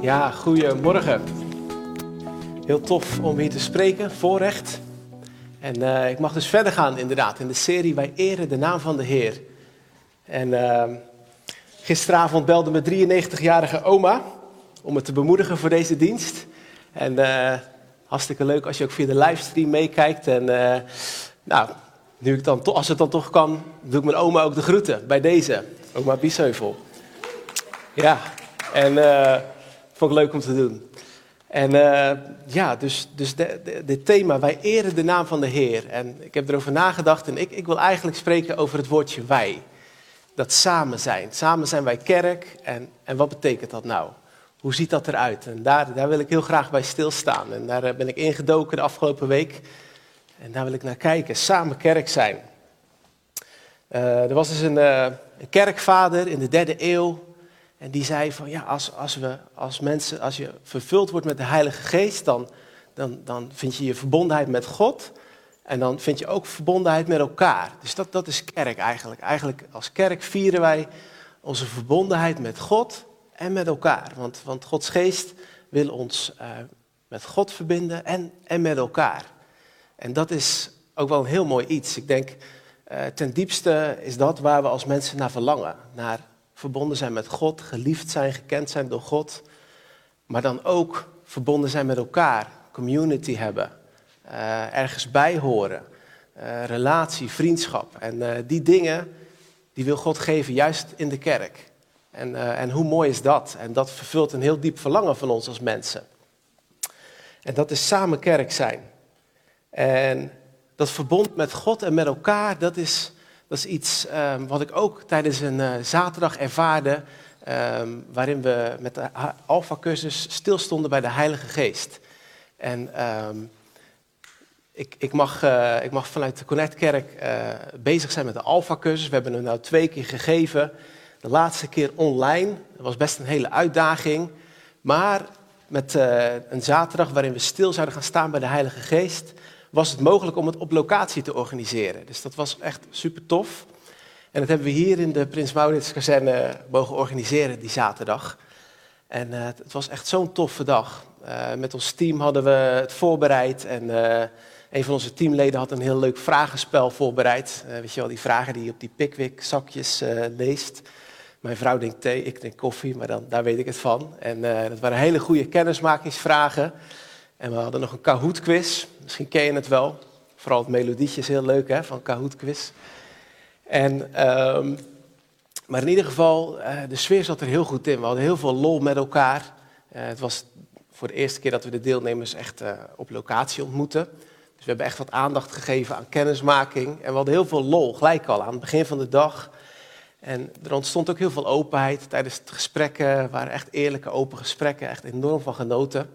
Ja, goedemorgen. Heel tof om hier te spreken, voorrecht. En eh, ik mag dus verder gaan inderdaad in de serie Wij eren de naam van de Heer. En uh, gisteravond belde mijn 93-jarige oma om me te bemoedigen voor deze dienst. En uh, hartstikke leuk als je ook via de livestream meekijkt. En uh, nou, nu ik dan, als het dan toch kan, doe ik mijn oma ook de groeten bij deze. Oma Biesheuvel. Ja, en vond ik leuk om te doen. En uh, ja, dus, dus dit thema, wij eren de naam van de Heer. En ik heb erover nagedacht en ik, ik wil eigenlijk spreken over het woordje wij. Dat samen zijn. Samen zijn wij kerk. En, en wat betekent dat nou? Hoe ziet dat eruit? En daar, daar wil ik heel graag bij stilstaan. En daar ben ik ingedoken de afgelopen week. En daar wil ik naar kijken. Samen kerk zijn. Uh, er was dus een, een kerkvader in de derde eeuw. En die zei van ja, als, als, we, als mensen, als je vervuld wordt met de Heilige Geest, dan, dan, dan vind je je verbondenheid met God. En dan vind je ook verbondenheid met elkaar. Dus dat, dat is kerk eigenlijk. Eigenlijk als kerk vieren wij onze verbondenheid met God en met elkaar. Want, want Gods Geest wil ons uh, met God verbinden en, en met elkaar. En dat is ook wel een heel mooi iets. Ik denk, uh, ten diepste is dat waar we als mensen naar verlangen. Naar verbonden zijn met God, geliefd zijn, gekend zijn door God. Maar dan ook verbonden zijn met elkaar, community hebben, uh, ergens bij horen, uh, relatie, vriendschap. En uh, die dingen, die wil God geven juist in de kerk. En, en hoe mooi is dat? En dat vervult een heel diep verlangen van ons als mensen. En dat is samen kerk zijn. En dat verbond met God en met elkaar, dat is, dat is iets um, wat ik ook tijdens een uh, zaterdag ervaarde, um, waarin we met de Alpha-cursus stilstonden bij de Heilige Geest. En um, ik, ik, mag, uh, ik mag vanuit de Connectkerk uh, bezig zijn met de Alpha-cursus. We hebben hem nou twee keer gegeven. De laatste keer online. Dat was best een hele uitdaging. Maar met een zaterdag waarin we stil zouden gaan staan bij de Heilige Geest was het mogelijk om het op locatie te organiseren. Dus dat was echt super tof. En dat hebben we hier in de Prins Maurits kazerne mogen organiseren die zaterdag. En uh, het was echt zo'n toffe dag. Uh, met ons team hadden we het voorbereid en uh, een van onze teamleden had een heel leuk vragenspel voorbereid. weet je wel, die vragen die je op die Pickwick zakjes leest. Mijn vrouw denkt thee, ik denk koffie, maar dan, daar weet ik het van. En dat waren hele goede kennismakingsvragen. En we hadden nog een Kahoot quiz. Misschien ken je het wel. Vooral het melodietje is heel leuk hè, van Kahoot quiz. En, um, maar in ieder geval, uh, de sfeer zat er heel goed in. We hadden heel veel lol met elkaar. Uh, het was voor de eerste keer dat we de deelnemers echt uh, op locatie ontmoeten. Dus we hebben echt wat aandacht gegeven aan kennismaking. En we hadden heel veel lol, gelijk al aan het begin van de dag. En er ontstond ook heel veel openheid tijdens het gesprekken. waren echt eerlijke, open gesprekken. Echt enorm van genoten.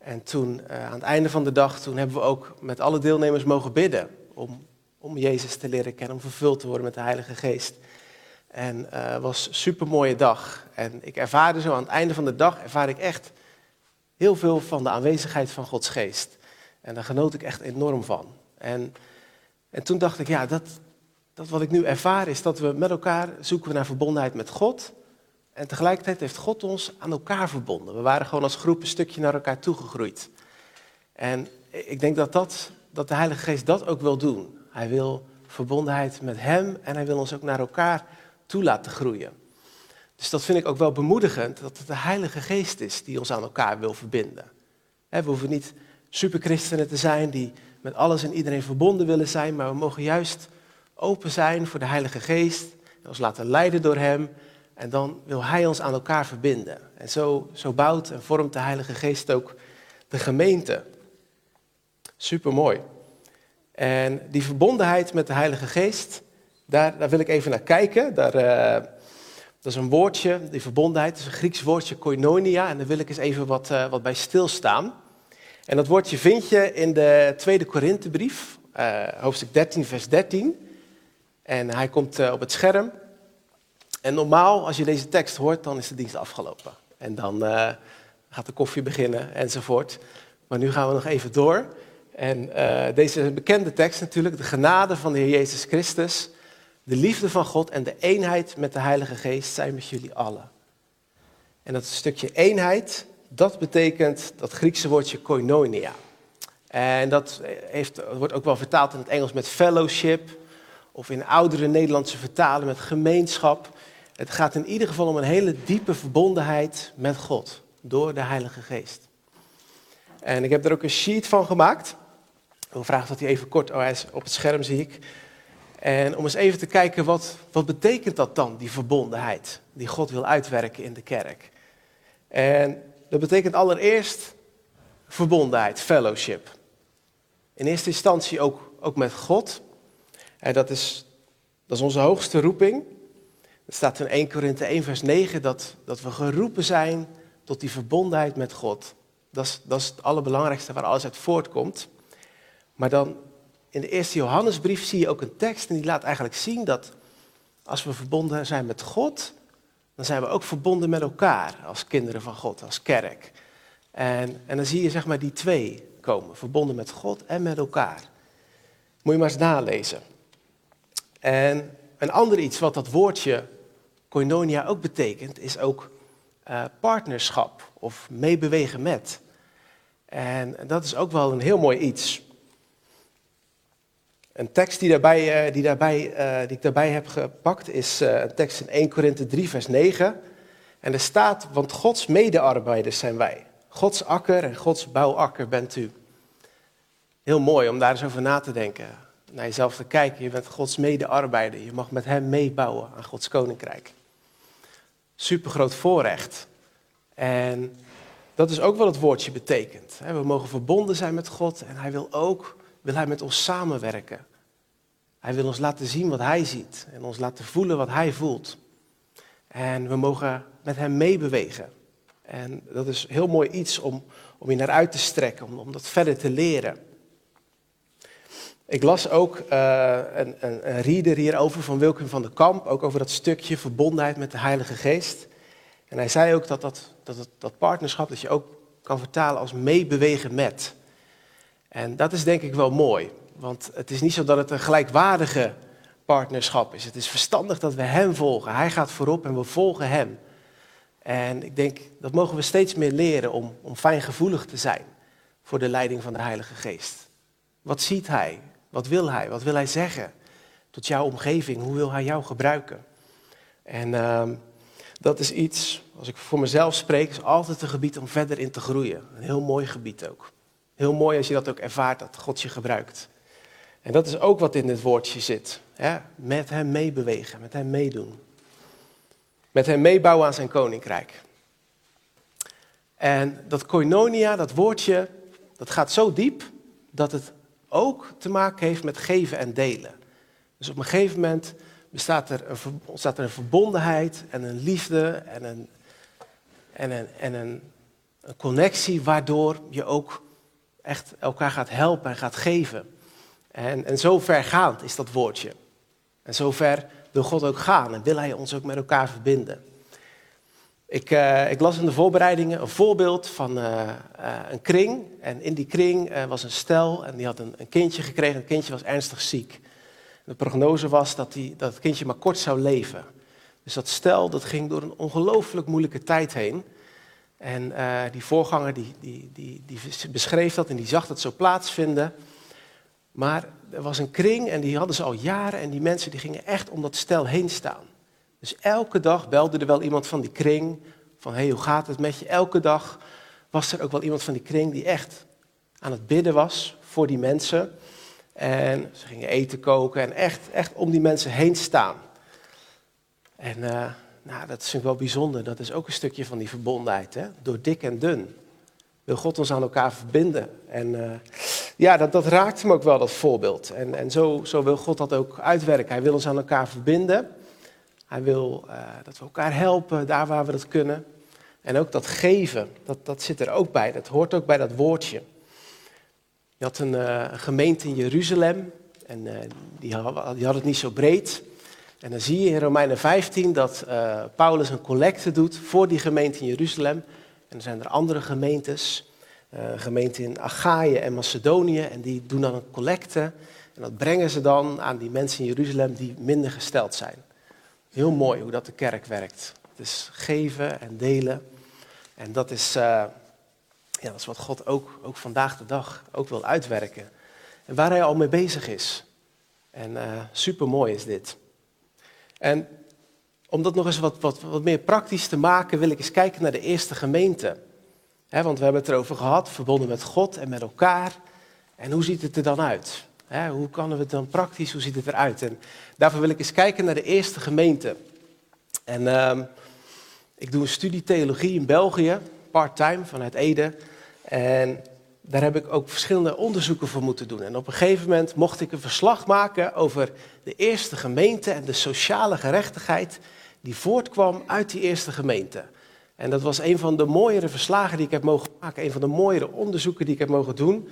En toen, uh, aan het einde van de dag, toen hebben we ook met alle deelnemers mogen bidden om, om Jezus te leren kennen, om vervuld te worden met de Heilige Geest. En het uh, was een super mooie dag. En ik ervaarde zo aan het einde van de dag, ervaar ik echt heel veel van de aanwezigheid van Gods Geest. En daar genoot ik echt enorm van. En, en toen dacht ik, ja, dat, dat wat ik nu ervaar is dat we met elkaar zoeken naar verbondenheid met God. En tegelijkertijd heeft God ons aan elkaar verbonden. We waren gewoon als groep een stukje naar elkaar toegegroeid. En ik denk dat, dat, dat de Heilige Geest dat ook wil doen. Hij wil verbondenheid met Hem en hij wil ons ook naar elkaar toe laten groeien. Dus dat vind ik ook wel bemoedigend, dat het de Heilige Geest is die ons aan elkaar wil verbinden. We hoeven niet superchristenen te zijn die met alles en iedereen verbonden willen zijn, maar we mogen juist open zijn voor de Heilige Geest en ons laten leiden door Hem en dan wil Hij ons aan elkaar verbinden. En zo, zo bouwt en vormt de Heilige Geest ook de gemeente. Supermooi. En die verbondenheid met de Heilige Geest, daar, daar wil ik even naar kijken. Daar, uh, dat is een woordje, die verbondenheid, dat is een Grieks woordje koinonia. En daar wil ik eens even wat, uh, wat bij stilstaan. En dat woordje vind je in de tweede Korinthebrief, uh, hoofdstuk 13, vers 13. En hij komt op het scherm. En normaal, als je deze tekst hoort, dan is de dienst afgelopen. En dan uh, gaat de koffie beginnen enzovoort. Maar nu gaan we nog even door. En uh, deze bekende tekst natuurlijk, de genade van de Heer Jezus Christus, de liefde van God en de eenheid met de Heilige Geest zijn met jullie allen. En dat stukje eenheid, dat betekent dat Griekse woordje koinonia. En dat heeft, wordt ook wel vertaald in het Engels met fellowship, of in oudere Nederlandse vertalen met gemeenschap. Het gaat in ieder geval om een hele diepe verbondenheid met God door de Heilige Geest. En ik heb er ook een sheet van gemaakt. Ik wil vragen dat hij even kort, oh hij is op het scherm zie ik. En om eens even te kijken, wat, wat betekent dat dan, die verbondenheid die God wil uitwerken in de kerk? En dat betekent allereerst verbondenheid, fellowship. In eerste instantie ook, ook met God. En dat is, dat is onze hoogste roeping. Er staat in 1 Korinthe 1 vers 9 dat, dat we geroepen zijn tot die verbondenheid met God. Dat is, dat is het allerbelangrijkste waar alles uit voortkomt. Maar dan in de eerste Johannesbrief zie je ook een tekst en die laat eigenlijk zien dat als we verbonden zijn met God, dan zijn we ook verbonden met elkaar als kinderen van God, als kerk. En, en dan zie je zeg maar die twee komen, verbonden met God en met elkaar. Moet je maar eens nalezen. En een ander iets wat dat woordje koinonia ook betekent, is ook uh, partnerschap of meebewegen met. En dat is ook wel een heel mooi iets. Een tekst die, daarbij, uh, die, daarbij, uh, die ik daarbij heb gepakt is een tekst in 1 Korinthe 3, vers 9. En er staat, want Gods medearbeiders zijn wij. Gods akker en Gods bouwakker bent u. Heel mooi om daar eens over na te denken. Naar jezelf te kijken. Je bent Gods medearbeider. Je mag met Hem meebouwen aan Gods koninkrijk. Supergroot voorrecht. En dat is ook wat het woordje betekent. We mogen verbonden zijn met God en Hij wil ook wil hij met ons samenwerken. Hij wil ons laten zien wat Hij ziet en ons laten voelen wat Hij voelt. En we mogen met Hem meebewegen. En dat is heel mooi iets om, om je naar uit te strekken, om, om dat verder te leren. Ik las ook uh, een, een, een reader hierover van Wilken van der Kamp, ook over dat stukje verbondenheid met de Heilige Geest. En hij zei ook dat dat, dat, dat partnerschap, dat je ook kan vertalen als meebewegen met. En dat is denk ik wel mooi, want het is niet zo dat het een gelijkwaardige partnerschap is. Het is verstandig dat we Hem volgen. Hij gaat voorop en we volgen Hem. En ik denk, dat mogen we steeds meer leren om, om fijngevoelig te zijn voor de leiding van de Heilige Geest. Wat ziet Hij? Wat wil Hij? Wat wil Hij zeggen tot jouw omgeving? Hoe wil Hij jou gebruiken? En uh, dat is iets, als ik voor mezelf spreek, is altijd een gebied om verder in te groeien. Een heel mooi gebied ook. Heel mooi als je dat ook ervaart, dat God je gebruikt. En dat is ook wat in dit woordje zit. Hè? Met hem meebewegen, met hem meedoen. Met hem meebouwen aan zijn koninkrijk. En dat koinonia, dat woordje, dat gaat zo diep dat het ook te maken heeft met geven en delen. Dus op een gegeven moment bestaat er een, ontstaat er een verbondenheid en een liefde en een, en een, en een, connectie waardoor je ook echt elkaar gaat helpen en gaat geven. En, en zo vergaand is dat woordje. En zo ver wil God ook gaan en wil Hij ons ook met elkaar verbinden. Ik, uh, ik las in de voorbereidingen een voorbeeld van uh, uh, een kring. En in die kring was een stel en die had een, een kindje gekregen. Het kindje was ernstig ziek. De prognose was dat, die, dat het kindje maar kort zou leven. Dus dat stel dat ging door een ongelooflijk moeilijke tijd heen. En die voorganger die, die, die, die beschreef dat en die zag dat zo plaatsvinden. Maar er was een kring en die hadden ze al jaren en die mensen die gingen echt om dat stel heen staan. Dus elke dag belde er wel iemand van die kring van hey, hoe gaat het met je? Elke dag was er ook wel iemand van die kring die echt aan het bidden was voor die mensen. En ze gingen eten koken en echt, echt om die mensen heen staan. En uh, nou, dat is wel bijzonder. Dat is ook een stukje van die verbondenheid. Hè? Door dik en dun wil God ons aan elkaar verbinden. En uh, ja, dat, dat raakt hem ook wel, dat voorbeeld. En, en zo, zo wil God dat ook uitwerken. Hij wil ons aan elkaar verbinden. Hij wil uh, dat we elkaar helpen daar waar we dat kunnen. En ook dat geven, dat, dat zit er ook bij. Dat hoort ook bij dat woordje. Je had een uh, gemeente in Jeruzalem. En die, had, die het niet zo breed. En dan zie je in Romeinen 15 dat Paulus een collecte doet voor die gemeente in Jeruzalem. En er zijn er andere gemeentes, gemeenten in Achaïe en Macedonië, en die doen dan een collecte. En dat brengen ze dan aan die mensen in Jeruzalem die minder gesteld zijn. Heel mooi hoe dat de kerk werkt. Het is geven en delen. En dat is, uh, ja, dat is wat God ook, ook vandaag de dag ook wil uitwerken. En waar hij al mee bezig is. En uh, super mooi is dit. En om dat nog eens wat, wat, wat meer praktisch te maken, wil ik eens kijken naar de eerste gemeente. want we hebben het erover gehad, verbonden met God en met elkaar. En hoe ziet het er dan uit? Hoe kunnen we het dan praktisch, hoe ziet het eruit? En daarvoor wil ik eens kijken naar de eerste gemeente. En uh, ik doe een studie theologie in België, part-time vanuit Ede. En daar heb ik ook verschillende onderzoeken voor moeten doen. En op een gegeven moment mocht ik een verslag maken over de eerste gemeente en de sociale gerechtigheid die voortkwam uit die eerste gemeente. En dat was een van de mooiere verslagen die ik heb mogen maken, een van de mooiere onderzoeken die ik heb mogen doen.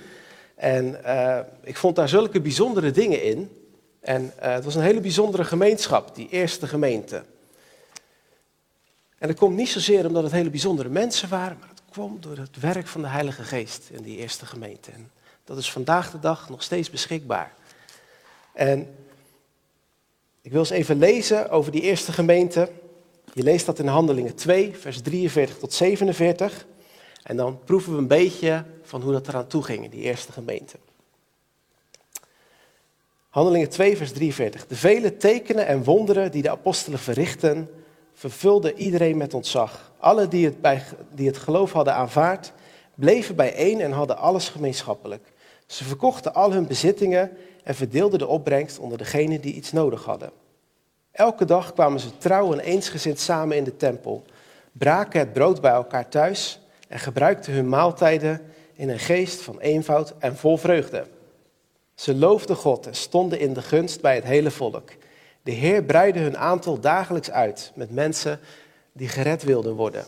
En uh, ik vond daar zulke bijzondere dingen in. En uh, het was een hele bijzondere gemeenschap, die eerste gemeente. En dat komt niet zozeer omdat het hele bijzondere mensen waren, maar het kwam door het werk van de Heilige Geest in die eerste gemeente. En dat is vandaag de dag nog steeds beschikbaar. En ik wil eens even lezen over die eerste gemeente. Je leest dat in Handelingen 2, vers 43 tot 47. En dan proeven we een beetje van hoe dat eraan toe ging in die eerste gemeente. Handelingen 2, vers 43. De vele tekenen en wonderen die de apostelen verrichten, vervulden iedereen met ontzag. Alle die het, bij, die het geloof hadden aanvaard, bleven bijeen en hadden alles gemeenschappelijk. Ze verkochten al hun bezittingen en verdeelden de opbrengst onder degenen die iets nodig hadden. Elke dag kwamen ze trouw en eensgezind samen in de tempel, braken het brood bij elkaar thuis en gebruikten hun maaltijden in een geest van eenvoud en vol vreugde. Ze loofden God en stonden in de gunst bij het hele volk. De Heer breidde hun aantal dagelijks uit met mensen die gered wilden worden.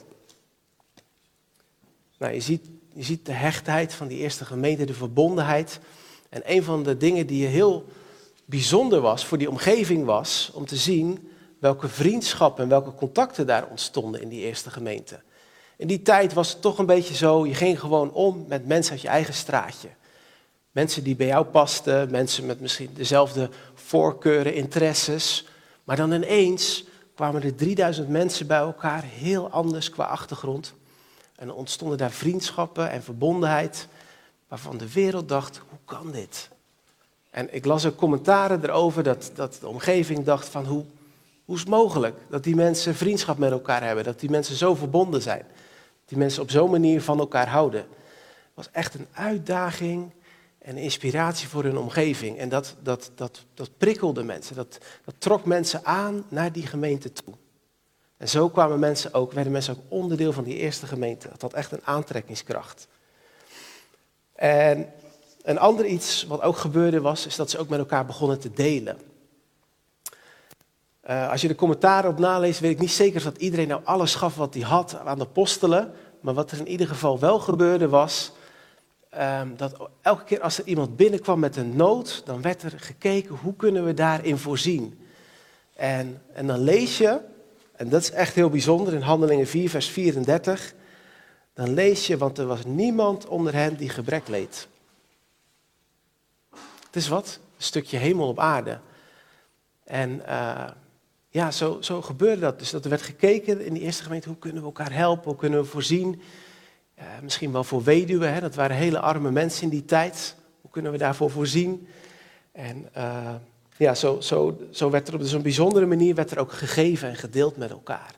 Nou, je ziet, je ziet de hechtheid van die eerste gemeente, de verbondenheid. En een van de dingen die heel bijzonder was voor die omgeving was om te zien welke vriendschappen en welke contacten daar ontstonden in die eerste gemeente. In die tijd was het toch een beetje zo, je ging gewoon om met mensen uit je eigen straatje. Mensen die bij jou pasten, mensen met misschien dezelfde voorkeuren, interesses. Maar dan ineens kwamen er 3000 mensen bij elkaar, heel anders qua achtergrond. En ontstonden daar vriendschappen en verbondenheid, waarvan de wereld dacht, hoe kan dit? En ik las ook commentaren erover dat, dat de omgeving dacht van, hoe, hoe is het mogelijk dat die mensen vriendschap met elkaar hebben, dat die mensen zo verbonden zijn, die mensen op zo'n manier van elkaar houden. Het was echt een uitdaging en inspiratie voor hun omgeving. En dat, dat, dat, dat prikkelde mensen, dat, dat trok mensen aan naar die gemeente toe. En zo kwamen mensen ook, werden mensen ook onderdeel van die eerste gemeente. Dat had echt een aantrekkingskracht. En een ander iets wat ook gebeurde was, is dat ze ook met elkaar begonnen te delen. Uh, als je de commentaren op naleest, weet ik niet zeker dat iedereen nou alles gaf wat hij had aan de apostelen. Maar wat er in ieder geval wel gebeurde was, um, dat elke keer als er iemand binnenkwam met een nood, dan werd er gekeken hoe kunnen we daarin voorzien. En, en dan lees je, en dat is echt heel bijzonder in Handelingen 4, vers 34, dan lees je, want er was niemand onder hen die gebrek leed. Het is wat, een stukje hemel op aarde. En uh, ja, zo, zo gebeurde dat. Dus dat er werd gekeken in die eerste gemeente, hoe kunnen we elkaar helpen, hoe kunnen we voorzien. Misschien wel voor weduwen, hè? dat waren hele arme mensen in die tijd. Hoe kunnen we daarvoor voorzien? En uh, ja, zo, zo, zo werd er op zo'n bijzondere manier werd er ook gegeven en gedeeld met elkaar.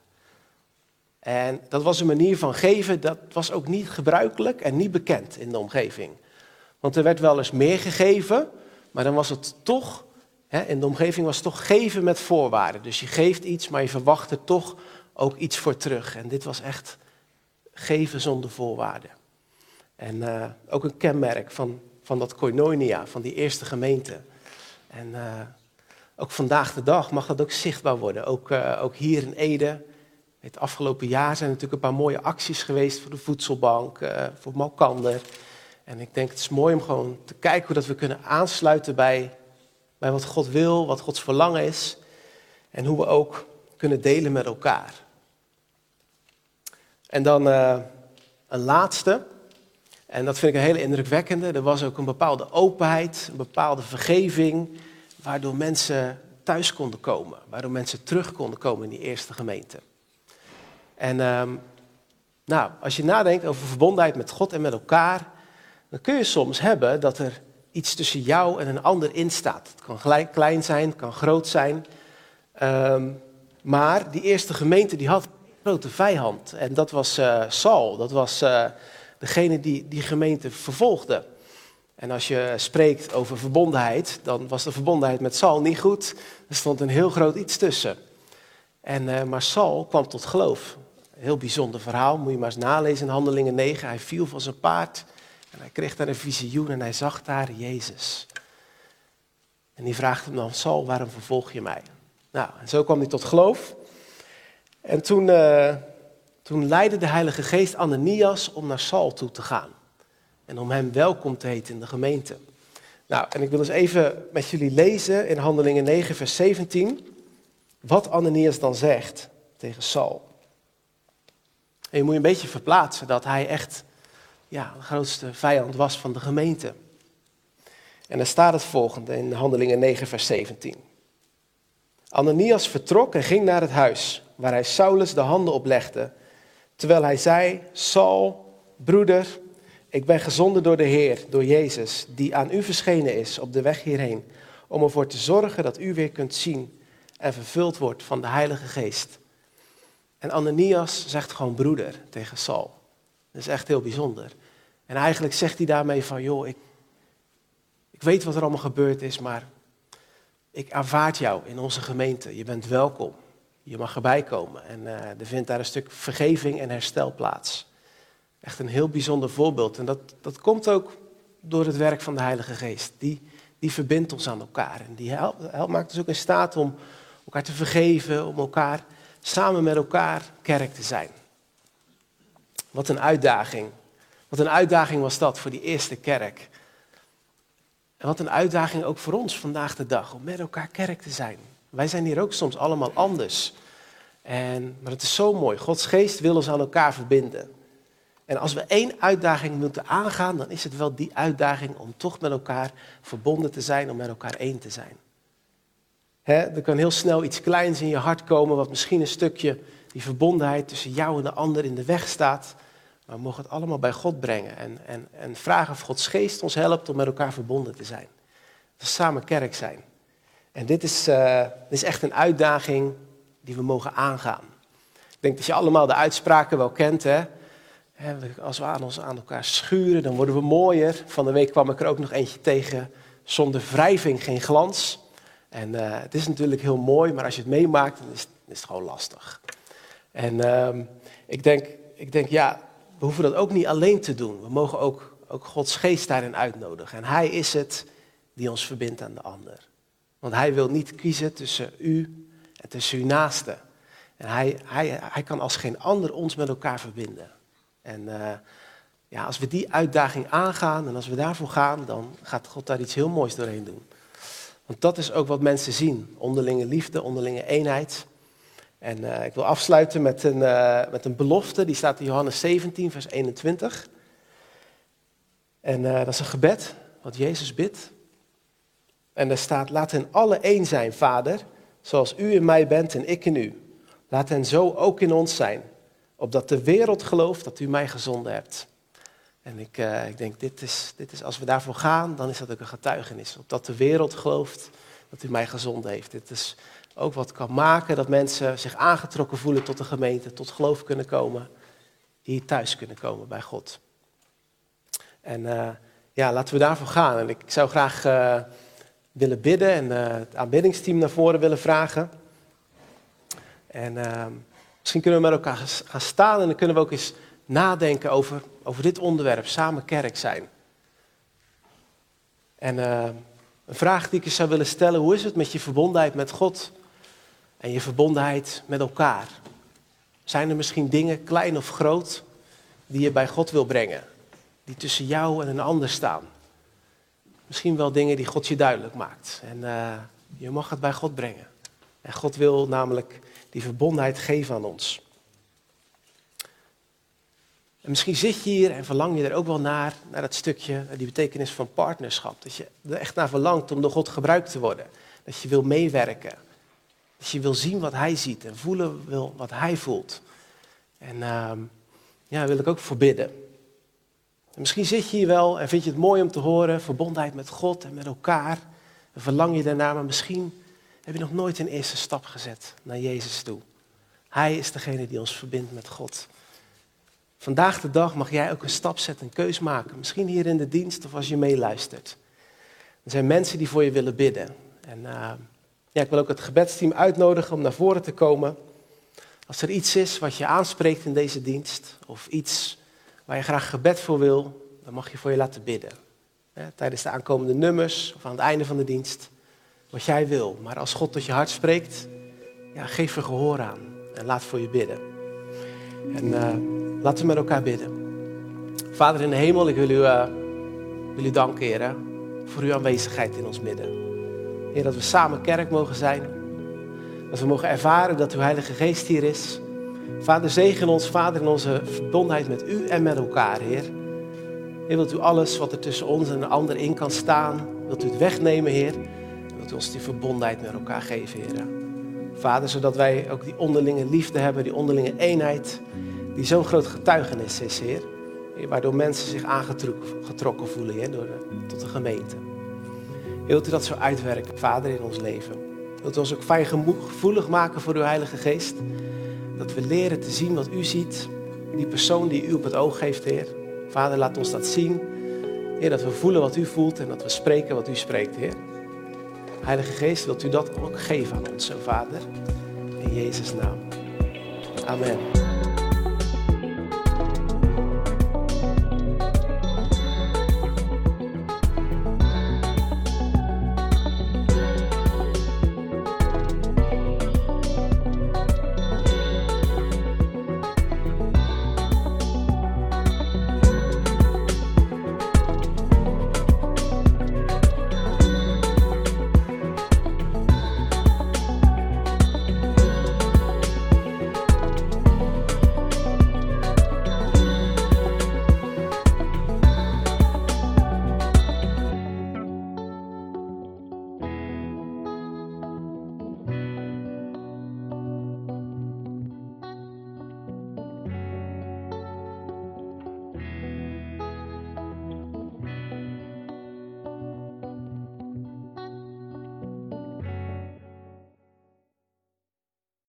En dat was een manier van geven, dat was ook niet gebruikelijk en niet bekend in de omgeving. Want er werd wel eens meer gegeven, maar dan was het toch in de omgeving was toch geven met voorwaarden. Dus je geeft iets, maar je verwacht er toch ook iets voor terug. En dit was echt geven zonder voorwaarden. En uh, ook een kenmerk van, van dat koinonia, van die eerste gemeente. En uh, ook vandaag de dag mag dat ook zichtbaar worden. Ook, uh, ook hier in Ede. Het afgelopen jaar zijn er natuurlijk een paar mooie acties geweest voor de voedselbank, voor Malkander. En ik denk het is mooi om gewoon te kijken hoe dat we kunnen aansluiten bij bij wat God wil, wat Gods verlangen is en hoe we ook kunnen delen met elkaar. En dan uh, een laatste, en dat vind ik een hele indrukwekkende. Er was ook een bepaalde openheid, een bepaalde vergeving, waardoor mensen thuis konden komen, waardoor mensen terug konden komen in die eerste gemeente. En um, Nou, als je nadenkt over verbondenheid met God en met elkaar, dan kun je soms hebben dat er iets tussen jou en een ander in staat. Het kan gelijk, klein zijn, het kan groot zijn. Ehm, maar die eerste gemeente die had een grote vijand. En dat was uh, Saul. Dat was uh, degene die die gemeente vervolgde. En als je spreekt over verbondenheid, dan was de verbondenheid met Saul niet goed. Er stond een heel groot iets tussen. En, uh, maar Saul kwam tot geloof. Heel bijzonder verhaal, moet je maar eens nalezen in Handelingen 9. Hij viel van zijn paard en hij kreeg daar een visioen en hij zag daar Jezus. En die vraagt hem dan, Saul, waarom vervolg je mij? Nou, en zo kwam hij tot geloof. En toen, uh, toen leidde de Heilige Geest Ananias om naar Saul toe te gaan. En om hem welkom te heten in de gemeente. Nou, en ik wil eens even met jullie lezen in Handelingen 9, vers 17. Wat Ananias dan zegt tegen Saul. En je moet je een beetje verplaatsen dat hij echt ja, de grootste vijand was van de gemeente. En dan staat het volgende in Handelingen 9, vers 17. Ananias vertrok en ging naar het huis, waar hij Saulus de handen oplegde, terwijl hij zei, Saul, broeder, ik ben gezonden door de Heer, door Jezus, die aan u verschenen is op de weg hierheen, om ervoor te zorgen dat u weer kunt zien en vervuld wordt van de Heilige Geest. En Ananias zegt gewoon broeder tegen Saul. Dat is echt heel bijzonder. En eigenlijk zegt hij daarmee van, joh, ik, ik weet wat er allemaal gebeurd is, maar ik aanvaard jou in onze gemeente. Je bent welkom. Je mag erbij komen. En uh, er vindt daar een stuk vergeving en herstel plaats. Echt een heel bijzonder voorbeeld. En dat, dat komt ook door het werk van de Heilige Geest. Die, die verbindt ons aan elkaar. En die helpt, helpt, maakt ons ook in staat om elkaar te vergeven, om elkaar samen met elkaar kerk te zijn. Wat een uitdaging. Wat een uitdaging was dat voor die eerste kerk. En wat een uitdaging ook voor ons vandaag de dag, om met elkaar kerk te zijn. Wij zijn hier ook soms allemaal anders. En, maar het is zo mooi. Gods geest wil ons aan elkaar verbinden. En als we één uitdaging moeten aangaan, dan is het wel die uitdaging om toch met elkaar verbonden te zijn, om met elkaar één te zijn. er kan heel snel iets kleins in je hart komen, wat misschien een stukje die verbondenheid tussen jou en de ander in de weg staat. Maar we mogen het allemaal bij God brengen en, en, en vragen of Gods geest ons helpt om met elkaar verbonden te zijn. Dat we samen kerk zijn. En dit is, uh, dit is echt een uitdaging die we mogen aangaan. Ik denk dat je allemaal de uitspraken wel kent. Hè? Als we aan ons aan elkaar schuren, dan worden we mooier. Van de week kwam ik er ook nog eentje tegen. Zonder wrijving geen glans. En uh, het is natuurlijk heel mooi, maar als je het meemaakt, dan is, is het gewoon lastig. En uh, ik, denk, ik denk, ja, we hoeven dat ook niet alleen te doen. We mogen ook, ook Gods geest daarin uitnodigen. En Hij is het die ons verbindt aan de ander. Want Hij wil niet kiezen tussen u en tussen uw naaste. En Hij, hij, hij kan als geen ander ons met elkaar verbinden. En uh, ja, als we die uitdaging aangaan en als we daarvoor gaan, dan gaat God daar iets heel moois doorheen doen. Want dat is ook wat mensen zien. Onderlinge liefde, onderlinge eenheid. En uh, ik wil afsluiten met een, uh, met een belofte, die staat in Johannes 17, vers 21. En uh, dat is een gebed wat Jezus bidt. En daar staat, laat hen alle één zijn, Vader, zoals u in mij bent en ik in u. Laat hen zo ook in ons zijn, opdat de wereld gelooft dat u mij gezonden hebt. En ik, ik denk, dit is, dit is, als we daarvoor gaan, dan is dat ook een getuigenis. Opdat de wereld gelooft dat u mij gezonden heeft. Dit is ook wat kan maken dat mensen zich aangetrokken voelen tot de gemeente, tot geloof kunnen komen, hier thuis kunnen komen bij God. En uh, ja, laten we daarvoor gaan. En ik zou graag uh, willen bidden en uh, het aanbiddingsteam naar voren willen vragen. En misschien kunnen we met elkaar gaan staan en dan kunnen we ook eens nadenken over, over dit onderwerp, samen kerk zijn. En een vraag die ik eens zou willen stellen, hoe is het met je verbondenheid met God? En je verbondenheid met elkaar. Zijn er misschien dingen, klein of groot, die je bij God wil brengen? Die tussen jou en een ander staan. Misschien wel dingen die God je duidelijk maakt. En uh, je mag het bij God brengen. En God wil namelijk die verbondenheid geven aan ons. En misschien zit je hier en verlang je er ook wel naar, naar dat stukje, die betekenis van partnerschap. Dat je er echt naar verlangt om door God gebruikt te worden. Dat je wil meewerken. Dat je wil zien wat hij ziet en voelen wil wat hij voelt. En uh, ja, wil ik ook voor bidden. En misschien zit je hier wel en vind je het mooi om te horen, verbondenheid met God en met elkaar. En verlang je daarna, maar misschien heb je nog nooit een eerste stap gezet naar Jezus toe. Hij is degene die ons verbindt met God. Vandaag de dag mag jij ook een stap zetten, een keus maken. Misschien hier in de dienst of als je meeluistert. Er zijn mensen die voor je willen bidden. En uh, ik wil ook het gebedsteam uitnodigen om naar voren te komen. Als er iets is wat je aanspreekt in deze dienst, of iets waar je graag gebed voor wil, dan mag je voor je laten bidden. tijdens de aankomende nummers of aan het einde van de dienst. Wat jij wil. Maar als God tot je hart spreekt, ja, geef er gehoor aan en laat voor je bidden. En uh, laten we met elkaar bidden. Vader in de hemel, ik wil u, uh, u danken, voor uw aanwezigheid in ons midden. Heer, dat we samen kerk mogen zijn. Dat we mogen ervaren dat uw Heilige Geest hier is. Vader, zegen ons, Vader, in onze verbondenheid met u en met elkaar, Heer. Heer, wilt u alles wat er tussen ons en de ander in kan staan, wilt u het wegnemen, Heer. Wilt u ons die verbondenheid met elkaar geven, Heer. Vader, zodat wij ook die onderlinge liefde hebben, die onderlinge eenheid, die zo'n groot getuigenis is, Heer. Waardoor mensen zich aangetrokken voelen Heer, door tot de gemeente. Wilt u dat zo uitwerken, Vader, in ons leven? Wilt u ons ook fijn gevoelig maken voor uw Heilige Geest? Dat we leren te zien wat u ziet, die persoon die u op het oog heeft, Heer. Vader, laat ons dat zien. Heer, dat we voelen wat u voelt en dat we spreken wat u spreekt, Heer. Heilige Geest, wilt u dat ook geven aan ons, zo Vader? In Jezus' naam. Amen.